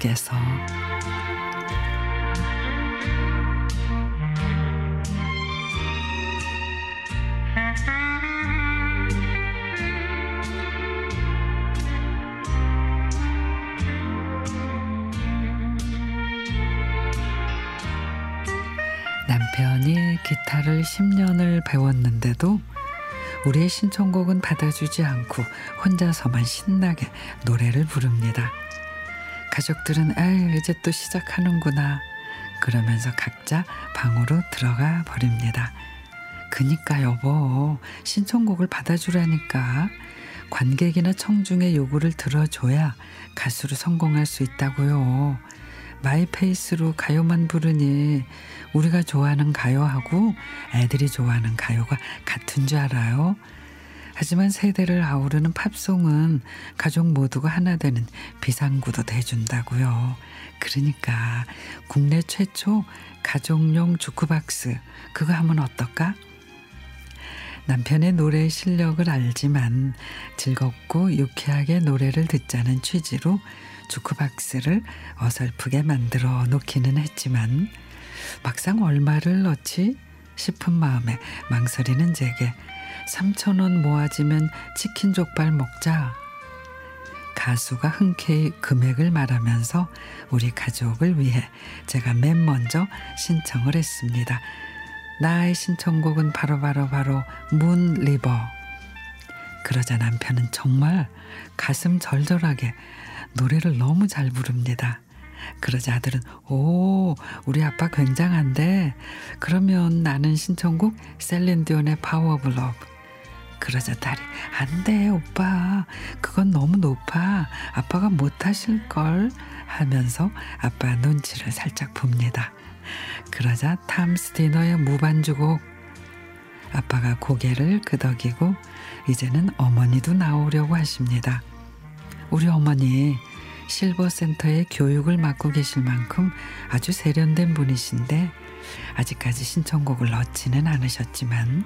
속에서. 남편이 기타를 10년을 배웠는데도 우리의 신청곡은 받아주지 않고 혼자서만 신나게 노래를 부릅니다. 가족들은 아 이제 또 시작하는구나 그러면서 각자 방으로 들어가 버립니다. 그니까 여보 신청곡을 받아주라니까 관객이나 청중의 요구를 들어줘야 가수로 성공할 수 있다고요. 마이페이스로 가요만 부르니 우리가 좋아하는 가요하고 애들이 좋아하는 가요가 같은 줄 알아요. 하지만 세대를 아우르는 팝송은 가족 모두가 하나 되는 비상구도 돼준다고요. 그러니까 국내 최초 가족용 주크박스 그거 하면 어떨까? 남편의 노래 실력을 알지만 즐겁고 유쾌하게 노래를 듣자는 취지로 주크박스를 어설프게 만들어 놓기는 했지만 막상 얼마를 넣지 싶은 마음에 망설이는 제게 3천 원 모아지면 치킨 족발 먹자. 가수가 흔쾌히 금액을 말하면서 우리 가족을 위해 제가 맨 먼저 신청을 했습니다. 나의 신청곡은 바로 바로 바로 문 리버. 그러자 남편은 정말 가슴 절절하게 노래를 너무 잘 부릅니다. 그러자 아들은 오 우리 아빠 굉장한데 그러면 나는 신청곡 셀린 디온의 Power of Love 그러자 딸이 안 돼 오빠 그건 너무 높아 아빠가 못하실걸 하면서 아빠 눈치를 살짝 봅니다. 그러자 Tom's Diner의 무반주곡 아빠가 고개를 끄덕이고 이제는 어머니도 나오려고 하십니다. 우리 어머니 실버센터의 교육을 맡고 계실 만큼 아주 세련된 분이신데 아직까지 신청곡을 넣지는 않으셨지만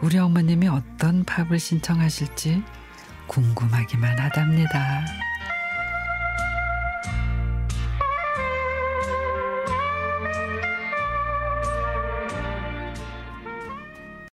우리 어머님이 어떤 팝을 신청하실지 궁금하기만 하답니다.